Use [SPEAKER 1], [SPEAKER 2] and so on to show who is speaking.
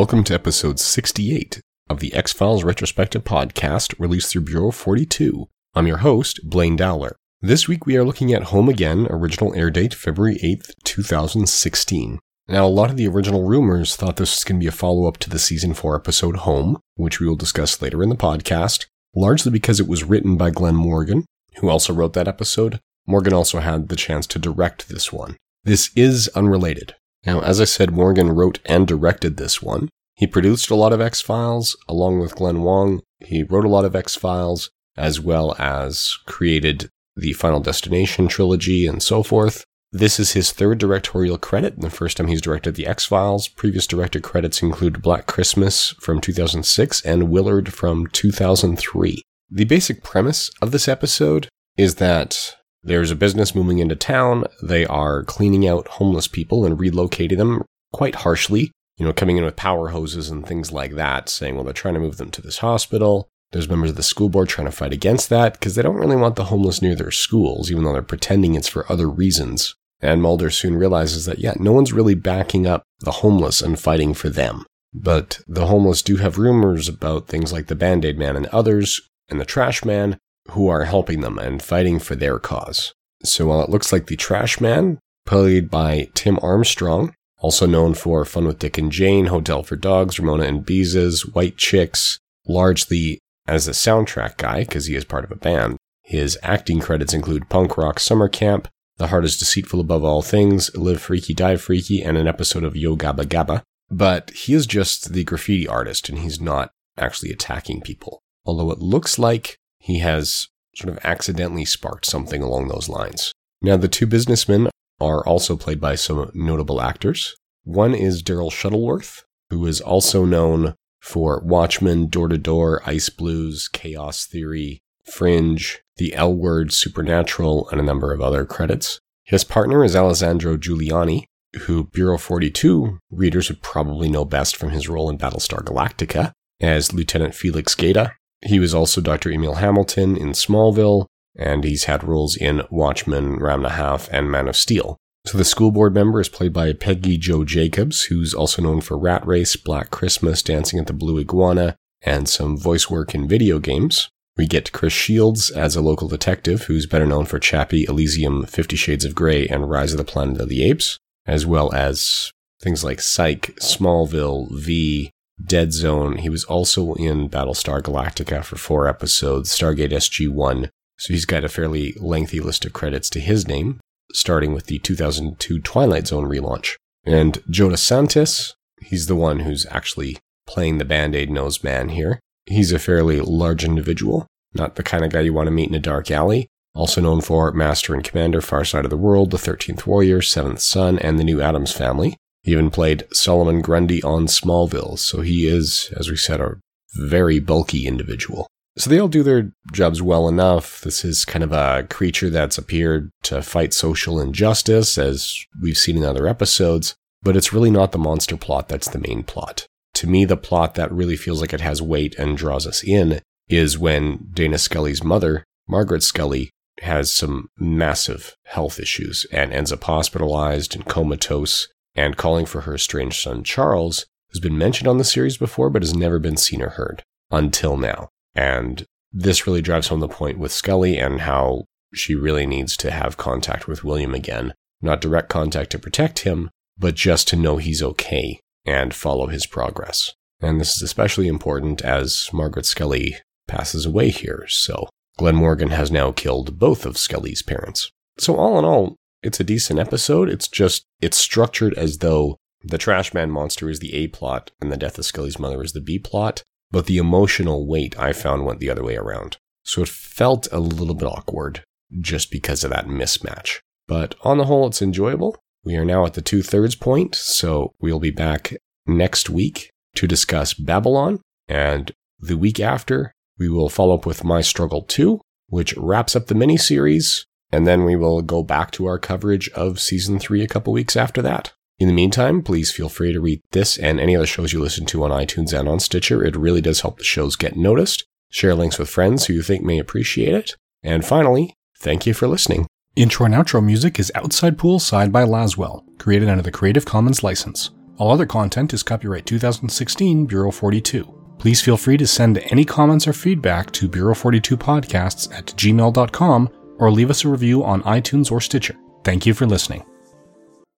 [SPEAKER 1] Welcome to episode 68 of the X Files Retrospective Podcast released through Bureau 42. I'm your host, Blaine Dowler. This week we are looking at Home Again, original air date February 8th, 2016. Now, a lot of the original rumors thought this was going to be a follow up to the season 4 episode Home, which we will discuss later in the podcast, largely because it was written by Glen Morgan, who also wrote that episode. Morgan also had the chance to direct this one. This is unrelated. Now, as I said, Morgan wrote and directed this one. He produced a lot of X Files along with Glenn Wong. He wrote a lot of X Files as well as created the Final Destination trilogy and so forth. This is his third directorial credit, and the first time he's directed The X Files. Previous director credits include Black Christmas from 2006 and Willard from 2003. The basic premise of this episode is that there's a business moving into town. They are cleaning out homeless people and relocating them quite harshly, you know, coming in with power hoses and things like that, saying, well, they're trying to move them to this hospital. There's members of the school board trying to fight against that because they don't really want the homeless near their schools, even though they're pretending it's for other reasons. And Mulder soon realizes that, yeah, no one's really backing up the homeless and fighting for them. But the homeless do have rumors about things like the Band Aid Man and others, and the Trash Man, who are helping them and fighting for their cause. So while it looks like the Trash Man, played by Tim Armstrong, also known for Fun with Dick and Jane, Hotel for Dogs, Ramona and Beezus, White Chicks, largely as a soundtrack guy because he is part of a band. His acting credits include Punk Rock Summer Camp, The Heart is Deceitful Above All Things, Live Freaky Die Freaky, and an episode of Yo Gabba Gabba. But he is just the graffiti artist and he's not actually attacking people. Although it looks like he has sort of accidentally sparked something along those lines. Now, the two businessmen are also played by some notable actors. One is Daryl Shuttleworth, who is also known for Watchmen, Door to Door, Ice Blues, Chaos Theory, Fringe, The L Word, Supernatural, and a number of other credits. His partner is Alessandro Juliani, who Bureau 42 readers would probably know best from his role in Battlestar Galactica as Lieutenant Felix Gaeta, he was also Dr. Emil Hamilton in Smallville, and he's had roles in Watchmen, Ram Half, and Man of Steel. So the school board member is played by Peggy Jo Jacobs, who's also known for Rat Race, Black Christmas, Dancing at the Blue Iguana, and some voice work in video games. We get Chris Shields as a local detective who's better known for Chappie, Elysium, Fifty Shades of Grey, and Rise of the Planet of the Apes, as well as things like Psych, Smallville, V, Dead Zone. He was also in Battlestar Galactica for four episodes, Stargate SG 1. So he's got a fairly lengthy list of credits to his name, starting with the 2002 Twilight Zone relaunch. And Joe DeSantis, he's the one who's actually playing the Band Aid Nose Man here. He's a fairly large individual, not the kind of guy you want to meet in a dark alley. Also known for Master and Commander, Far Side of the World, The 13th Warrior, Seventh Son, and The New Addams Family. He even played Solomon Grundy on Smallville, so he is, as we said, a very bulky individual. So they all do their jobs well enough. This is kind of a creature that's appeared to fight social injustice, as we've seen in other episodes, but it's really not the monster plot that's the main plot. To me, the plot that really feels like it has weight and draws us in is when Dana Scully's mother, Margaret Scully, has some massive health issues and ends up hospitalized and comatose and calling for her estranged son Charles who's been mentioned on the series before, but has never been seen or heard until now. And this really drives home the point with Scully and how she really needs to have contact with William again. Not direct contact to protect him, but just to know he's okay and follow his progress. And this is especially important as Margaret Scully passes away here, so Glen Morgan has now killed both of Scully's parents. So, all in all, it's a decent episode. It's just, it's structured as though the Trash Man monster is the A plot and the death of Scully's mother is the B plot, but the emotional weight I found went the other way around. So it felt a little bit awkward just because of that mismatch. But on the whole, it's enjoyable. We are now at the two thirds point, so we'll be back next week to discuss Babylon. And the week after, we will follow up with My Struggle 2, which wraps up the mini series. and then we will go back to our coverage of season three a couple weeks after that. In the meantime, please feel free to read this and any other shows you listen to on iTunes and on Stitcher. It really does help the shows get noticed. Share links with friends who you think may appreciate it. And finally, thank you for listening.
[SPEAKER 2] Intro and outro music is Outside Poolside by Laswell, created under the Creative Commons license. All other content is copyright 2016 Bureau 42. Please feel free to send any comments or feedback to Bureau42podcasts at gmail.com or leave us a review on iTunes or Stitcher. Thank you for listening.